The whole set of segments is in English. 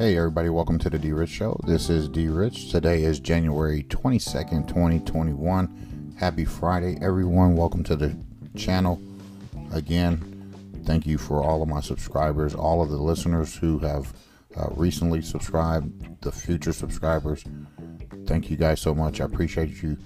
Hey, everybody, welcome to the D Rich Show. This is D Rich. Today is January 22nd, 2021. Happy Friday, everyone. Welcome to the channel. Again, thank you for all of my subscribers, all of the listeners who have uh, recently subscribed, the future subscribers. Thank you guys so much. I appreciate you.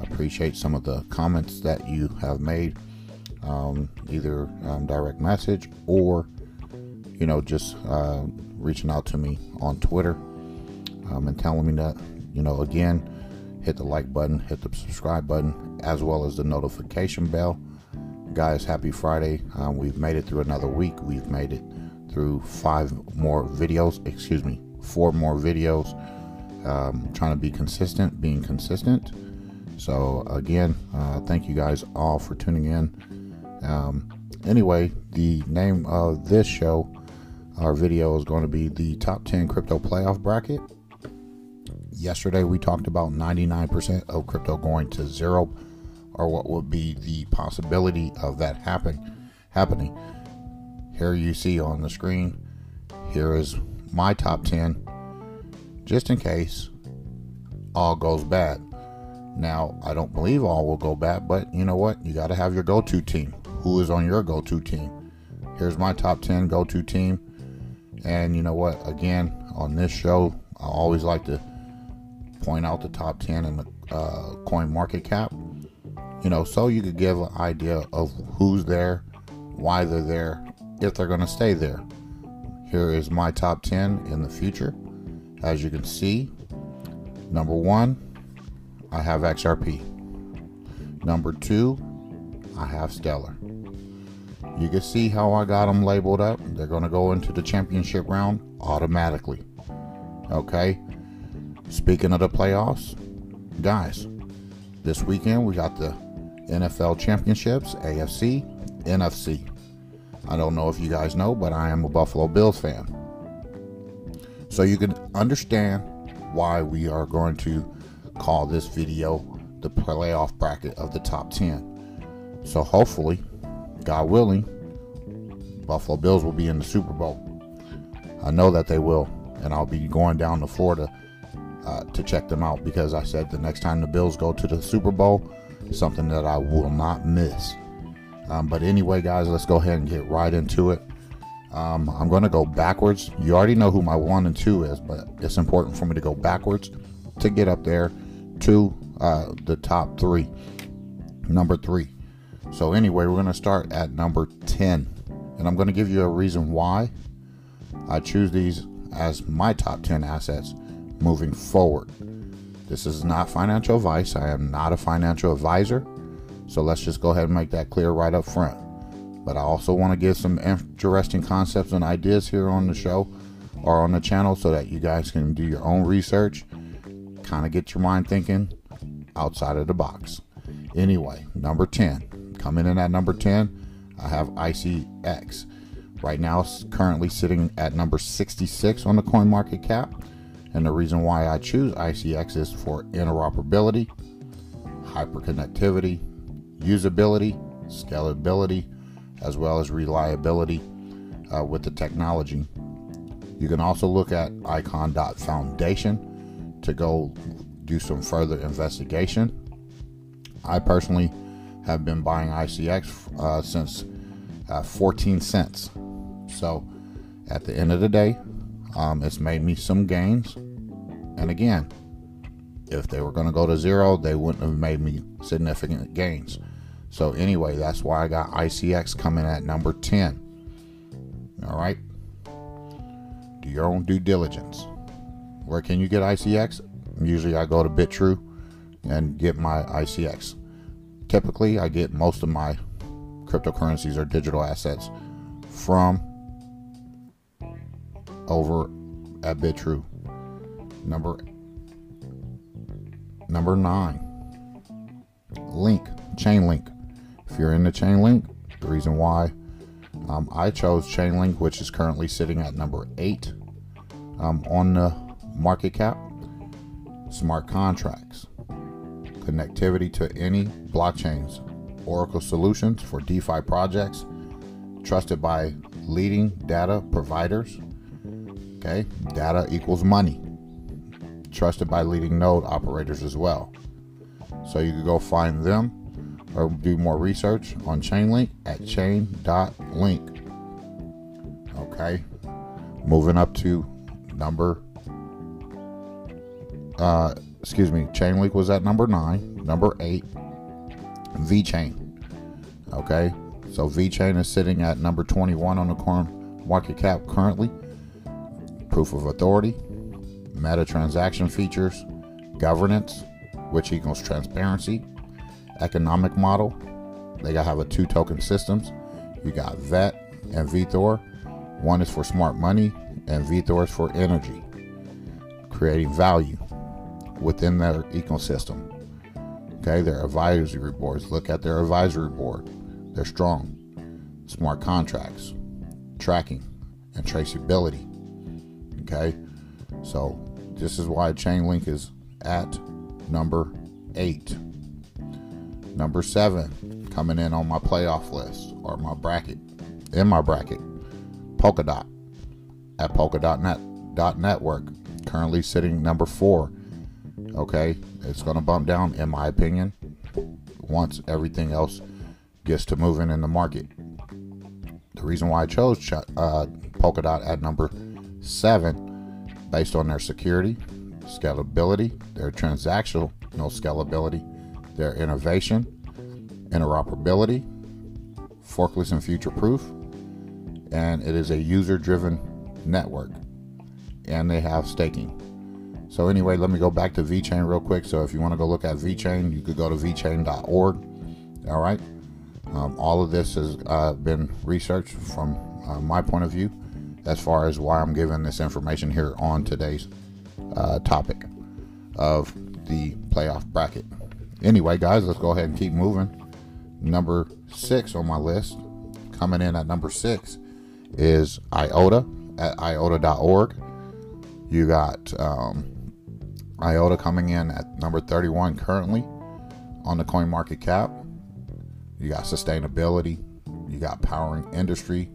I appreciate some of the comments that you have made, um, either um, direct message or, you know, just. Uh, reaching out to me on Twitter um, and telling me that, you know, again, hit the like button, hit the subscribe button, as well as the notification bell. Guys, happy Friday. Um, we've made it through another week. We've made it through five more videos, excuse me, four more videos. Um, trying to be consistent, being consistent. So, again, uh, thank you guys all for tuning in. Um, anyway, the name of this show our video is going to be the top 10 crypto playoff bracket. Yesterday we talked about 99% of crypto going to zero or what would be the possibility of that happen, happening. Here you see on the screen, here is my top 10 just in case all goes bad. Now, I don't believe all will go bad, but you know what? You got to have your go to team. Who is on your go to team? Here's my top 10 go to team. And you know what? Again, on this show, I always like to point out the top 10 in the uh, coin market cap. You know, so you could give an idea of who's there, why they're there, if they're going to stay there. Here is my top 10 in the future. As you can see, number one, I have XRP. Number two, I have Stellar. You can see how I got them labeled up. They're going to go into the championship round automatically. Okay. Speaking of the playoffs, guys, this weekend we got the NFL championships, AFC, NFC. I don't know if you guys know, but I am a Buffalo Bills fan. So you can understand why we are going to call this video the playoff bracket of the top 10. So hopefully God willing, Buffalo Bills will be in the Super Bowl. I know that they will, and I'll be going down to Florida uh, to check them out because I said the next time the Bills go to the Super Bowl, something that I will not miss. Um, but anyway, guys, let's go ahead and get right into it. Um, I'm going to go backwards. You already know who my one and two is, but it's important for me to go backwards to get up there to uh, the top three. Number three, so, anyway, we're going to start at number 10. And I'm going to give you a reason why I choose these as my top 10 assets moving forward. This is not financial advice. I am not a financial advisor. So, let's just go ahead and make that clear right up front. But I also want to give some interesting concepts and ideas here on the show or on the channel so that you guys can do your own research, kind of get your mind thinking outside of the box. Anyway, number 10 Coming in at number 10, I have ICX. Right now, it's currently sitting at number 66 on the coin market cap. And the reason why I choose ICX is for interoperability, hyperconnectivity, usability, scalability, as well as reliability uh, with the technology. You can also look at icon.foundation to go do some further investigation. I personally have been buying ICX uh, since uh, 14 cents. So at the end of the day, um, it's made me some gains. And again, if they were going to go to zero, they wouldn't have made me significant gains. So anyway, that's why I got ICX coming at number 10. All right. Do your own due diligence. Where can you get ICX? Usually I go to Bitrue and get my ICX typically I get most of my cryptocurrencies or digital assets from over at Bitrue. Number number nine, Link Chainlink. If you're in the Chainlink, the reason why um, I chose Chainlink, which is currently sitting at number eight um, on the market cap, smart contracts connectivity to any blockchains, Oracle solutions for DeFi projects, trusted by leading data providers. Okay, data equals money. Trusted by leading node operators as well. So you can go find them or do more research on Chainlink at chain.link. Okay, moving up to number, uh, excuse me, Chainlink was at number nine. Number eight, VeChain. Okay, so VeChain is sitting at number 21 on the coin market cap currently. Proof of authority, meta transaction features, governance, which equals transparency, economic model. They got have a two token systems. You got VET and VeThor. One is for smart money, and VeThor is for energy, creating value within their ecosystem. Okay, their advisory boards. Look at their advisory board. They're strong. Smart contracts, tracking, and traceability. Okay, so this is why Chainlink is at number eight. Number seven, coming in on my playoff list or my bracket, in my bracket, Polkadot at Polkadot Network, currently sitting number four. Okay, it's going to bump down, in my opinion, once everything else gets to moving in the market. The reason why I chose uh, Polkadot at number seven, based on their security, scalability, their transactional no scalability, their innovation, interoperability, forkless and future proof, and it is a user driven network. And they have staking. So, anyway, let me go back to VeChain real quick. So, if you want to go look at VeChain, you could go to vechain.org. All right. Um, all of this has uh, been researched from uh, my point of view as far as why I'm giving this information here on today's uh, topic of the playoff bracket. Anyway, guys, let's go ahead and keep moving. Number six on my list, coming in at number six, is IOTA at iota.org. You got um, IOTA coming in at number 31 currently on the coin market cap. You got sustainability. You got powering industry,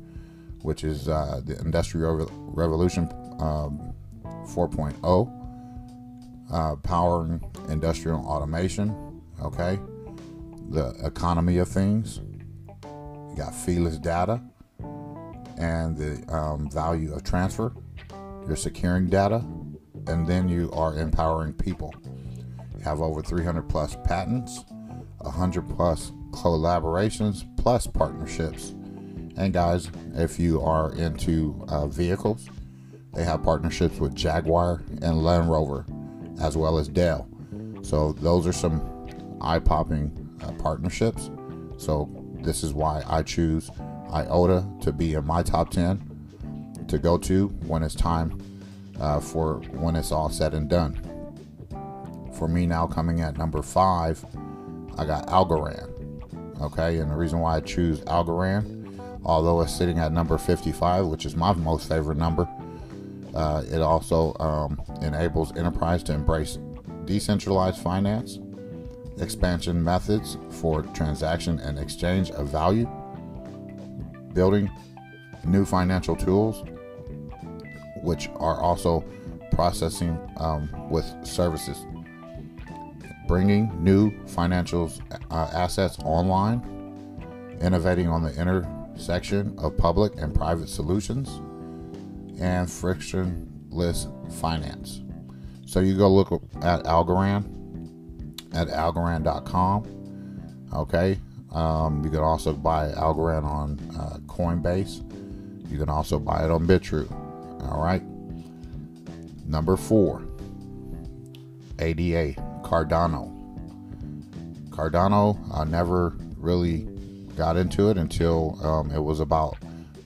which is uh, the Industrial Revolution um, 4.0 uh, powering industrial automation. Okay, the economy of things. You got feeless data and the um, value of transfer. You're securing data, and then you are empowering people. You have over 300 plus patents, 100 plus collaborations, plus partnerships. And guys, if you are into uh, vehicles, they have partnerships with Jaguar and Land Rover as well as Dell. So those are some eye-popping uh, partnerships. So this is why I choose IOTA to be in my top 10 to go to when it's time uh, for when it's all said and done. For me now coming at number five, I got Algorand. Okay, and the reason why I choose Algorand, although it's sitting at number 55, which is my most favorite number, uh, it also um, enables enterprise to embrace decentralized finance, expansion methods for transaction and exchange of value, building new financial tools, which are also processing um, with services, bringing new financial uh, assets online, innovating on the intersection of public and private solutions and frictionless finance. So you go look at Algorand at algorand.com. Okay. Um, you can also buy Algorand on uh, Coinbase. You can also buy it on Bitrue. All right. Number four, ADA, Cardano. Cardano, I never really got into it until um, it was about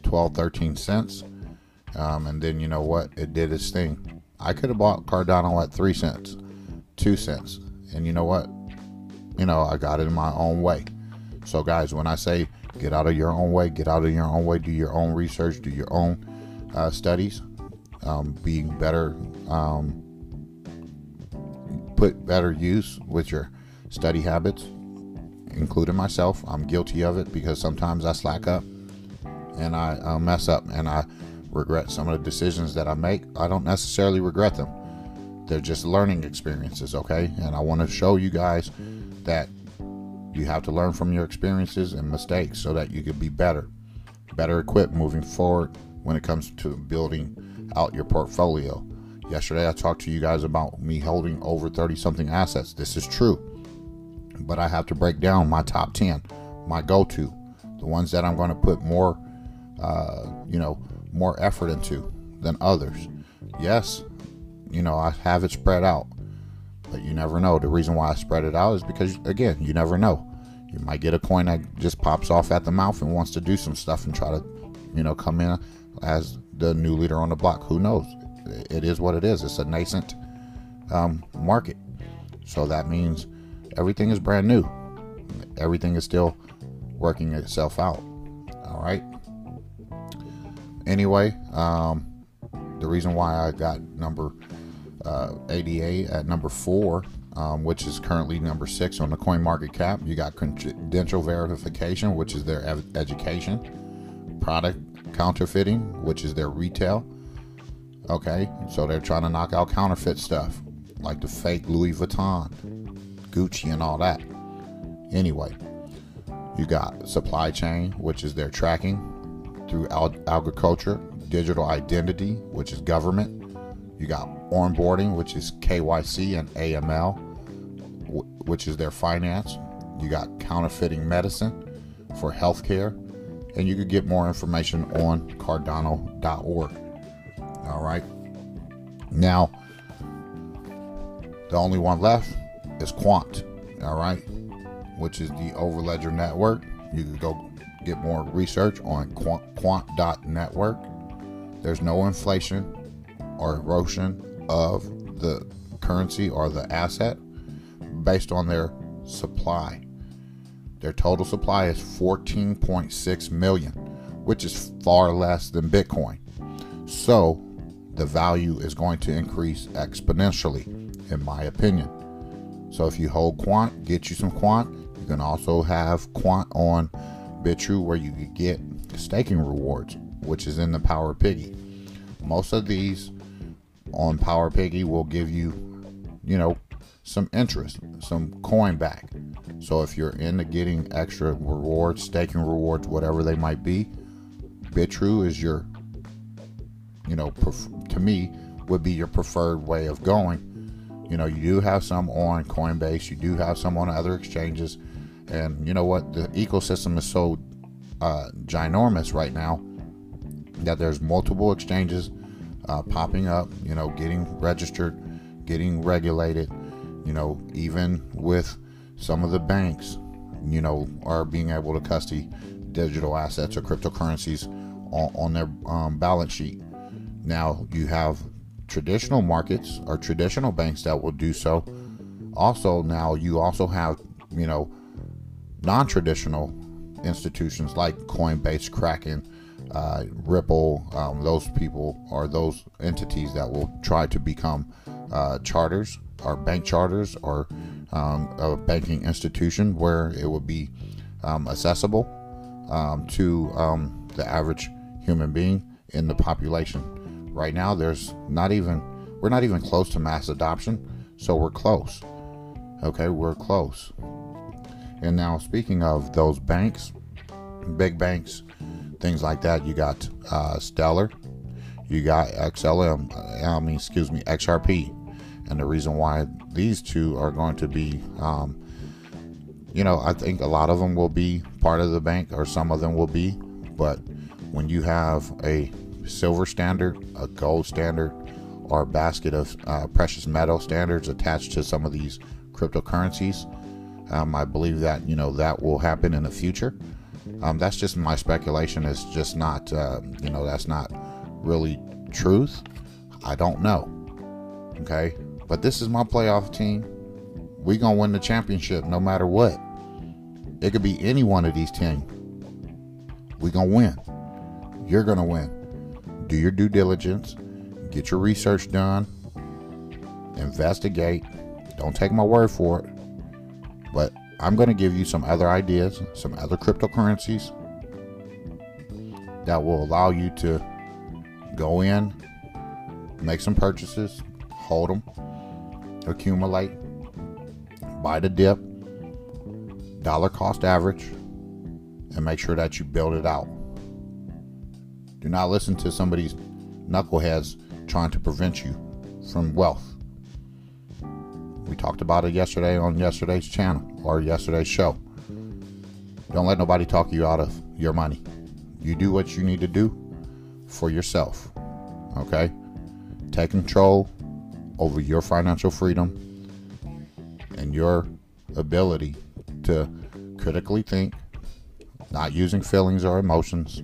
12, 13 cents. Um, and then you know what? It did its thing. I could have bought Cardano at three cents, two cents, and you know what? You know, I got it in my own way. So, guys, when I say get out of your own way, get out of your own way, do your own research, do your own uh, studies, um, being better, um, put better use with your study habits, including myself. I'm guilty of it because sometimes I slack up and I uh, mess up and I regret some of the decisions that I make. I don't necessarily regret them. They're just learning experiences, okay? And I want to show you guys that you have to learn from your experiences and mistakes so that you can be better, better equipped moving forward when it comes to building out your portfolio. Yesterday, I talked to you guys about me holding over 30 something assets. This is true. But I have to break down my top 10, my go to, the ones that I'm going to put more, uh, you know, more effort into than others. Yes, you know, I have it spread out, but you never know. The reason why I spread it out is because, again, you never know. You might get a coin that just pops off at the mouth and wants to do some stuff and try to, you know, come in as the new leader on the block. Who knows? It is what it is. It's a nascent um, market. So that means everything is brand new. Everything is still working itself out. All right. Anyway, um, the reason why I got number uh, ADA at number four, um, which is currently number six on the coin market cap, you got credential verification, which is their ev- education, product counterfeiting, which is their retail. Okay, so they're trying to knock out counterfeit stuff like the fake Louis Vuitton, Gucci, and all that. Anyway, you got supply chain, which is their tracking through agriculture, digital identity, which is government. You got onboarding, which is KYC and AML, which is their finance. You got counterfeiting medicine for healthcare, and you could get more information on Cardano.org. All right. Now, the only one left is Quant. All right, which is the Overledger network. You could go get more research on quant, quant.network. There's no inflation or erosion of the currency or the asset based on their supply. Their total supply is 14.6 million, which is far less than Bitcoin. So the value is going to increase exponentially, in my opinion. So if you hold quant, get you some quant. You can also have quant on Bitrue where you could get staking rewards, which is in the Power Piggy. Most of these on Power Piggy will give you, you know, some interest, some coin back. So if you're into getting extra rewards, staking rewards, whatever they might be, Bitrue is your, you know, pref- to me would be your preferred way of going. You know, you do have some on Coinbase, you do have some on other exchanges, and you know what? The ecosystem is so uh, ginormous right now that there's multiple exchanges uh, popping up. You know, getting registered, getting regulated you know, even with some of the banks, you know, are being able to custody digital assets or cryptocurrencies on, on their um, balance sheet. Now you have traditional markets or traditional banks that will do so. Also, now you also have, you know, non-traditional institutions like Coinbase, Kraken, uh, Ripple. Um, those people are those entities that will try to become uh, charters or bank charters or um, a banking institution where it would be um, accessible um, to um, the average human being in the population. Right now, there's not even we're not even close to mass adoption, so we're close. Okay, we're close. And now, speaking of those banks, big banks, things like that, you got uh, Stellar, you got XLM, I mean, excuse me, XRP, and the reason why these two are going to be, um, you know, I think a lot of them will be part of the bank, or some of them will be. But when you have a silver standard, a gold standard, or a basket of uh, precious metal standards attached to some of these cryptocurrencies, um, I believe that you know that will happen in the future. Um, that's just my speculation. It's just not, uh, you know, that's not really truth. I don't know. Okay, but this is my playoff team. We gonna win the championship no matter what. It could be any one of these teams. We gonna win. You're gonna win. Do your due diligence. Get your research done. Investigate. Don't take my word for it. But I'm going to give you some other ideas, some other cryptocurrencies that will allow you to Go in, make some purchases, hold them, accumulate, buy the dip, dollar cost average, and make sure that you build it out. Do not listen to somebody's knuckleheads trying to prevent you from wealth. We talked about it yesterday on yesterday's channel or yesterday's show. Don't let nobody talk you out of your money. You do what you need to do for yourself. Okay? Take control over your financial freedom and your ability to critically think, not using feelings or emotions.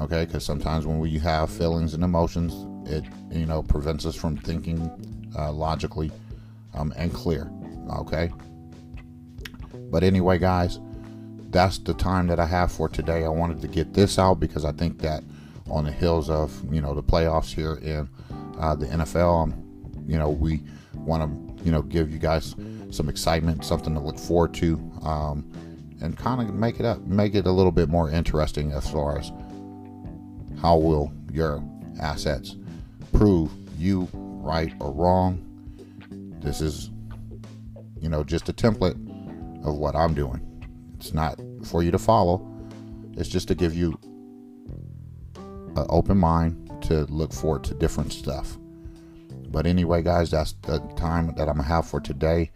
Okay? Because sometimes when we have feelings and emotions, it you know prevents us from thinking uh, logically um, and clear. Okay. But anyway, guys, that's the time that I have for today. I wanted to get this out because I think that on the heels of you know the playoffs here in uh, the NFL, um, you know we want to you know give you guys some excitement, something to look forward to, um, and kind of make it up, make it a little bit more interesting as far as how will your assets prove you right or wrong. This is, you know, just a template of what I'm doing. It's not for you to follow. It's just to give you an open mind to look forward to different stuff. But anyway, guys, that's the time that I'm gonna have for today.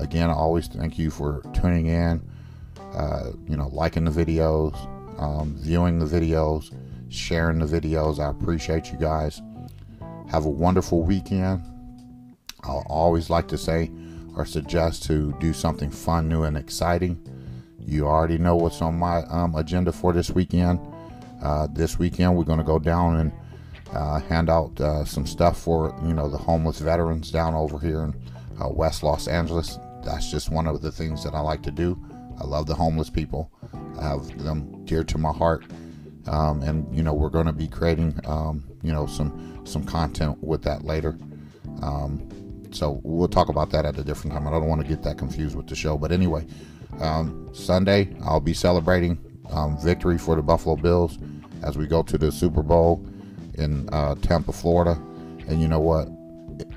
Again, I always thank you for tuning in. Uh, you know, liking the videos, um, viewing the videos, sharing the videos. I appreciate you guys. Have a wonderful weekend. I'll always like to say or suggest to do something fun, new, and exciting. You already know what's on my um, agenda for this weekend. Uh, this weekend, we're going to go down and uh, hand out uh, some stuff for you know the homeless veterans down over here in uh, West Los Angeles. That's just one of the things that I like to do. I love the homeless people. I have them dear to my heart, um, and you know we're going to be creating um, you know some some content with that later. Um, so we'll talk about that at a different time. I don't want to get that confused with the show, but anyway, um, Sunday I'll be celebrating um, victory for the Buffalo Bills as we go to the Super Bowl in uh, Tampa, Florida. And you know what?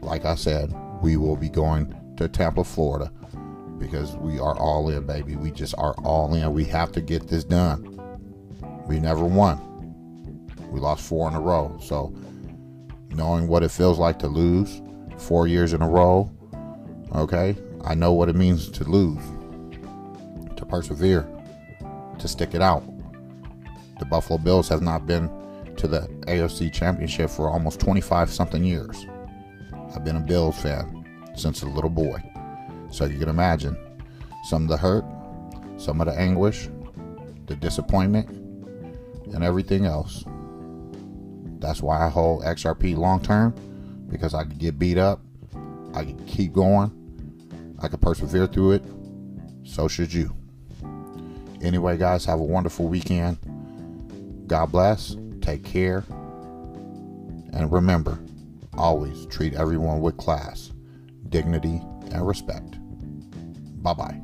Like I said, we will be going to Tampa, Florida because we are all in, baby. We just are all in. We have to get this done. We never won. We lost four in a row. So, knowing what it feels like to lose four years in a row, okay, I know what it means to lose, to persevere, to stick it out. The Buffalo Bills have not been to the AFC Championship for almost 25 something years. I've been a Bills fan since a little boy. So you can imagine some of the hurt, some of the anguish, the disappointment, and everything else. That's why I hold XRP long term because I could get beat up, I could keep going, I could persevere through it. So should you. Anyway, guys, have a wonderful weekend. God bless. Take care. And remember, always treat everyone with class, dignity, and respect. Bye bye.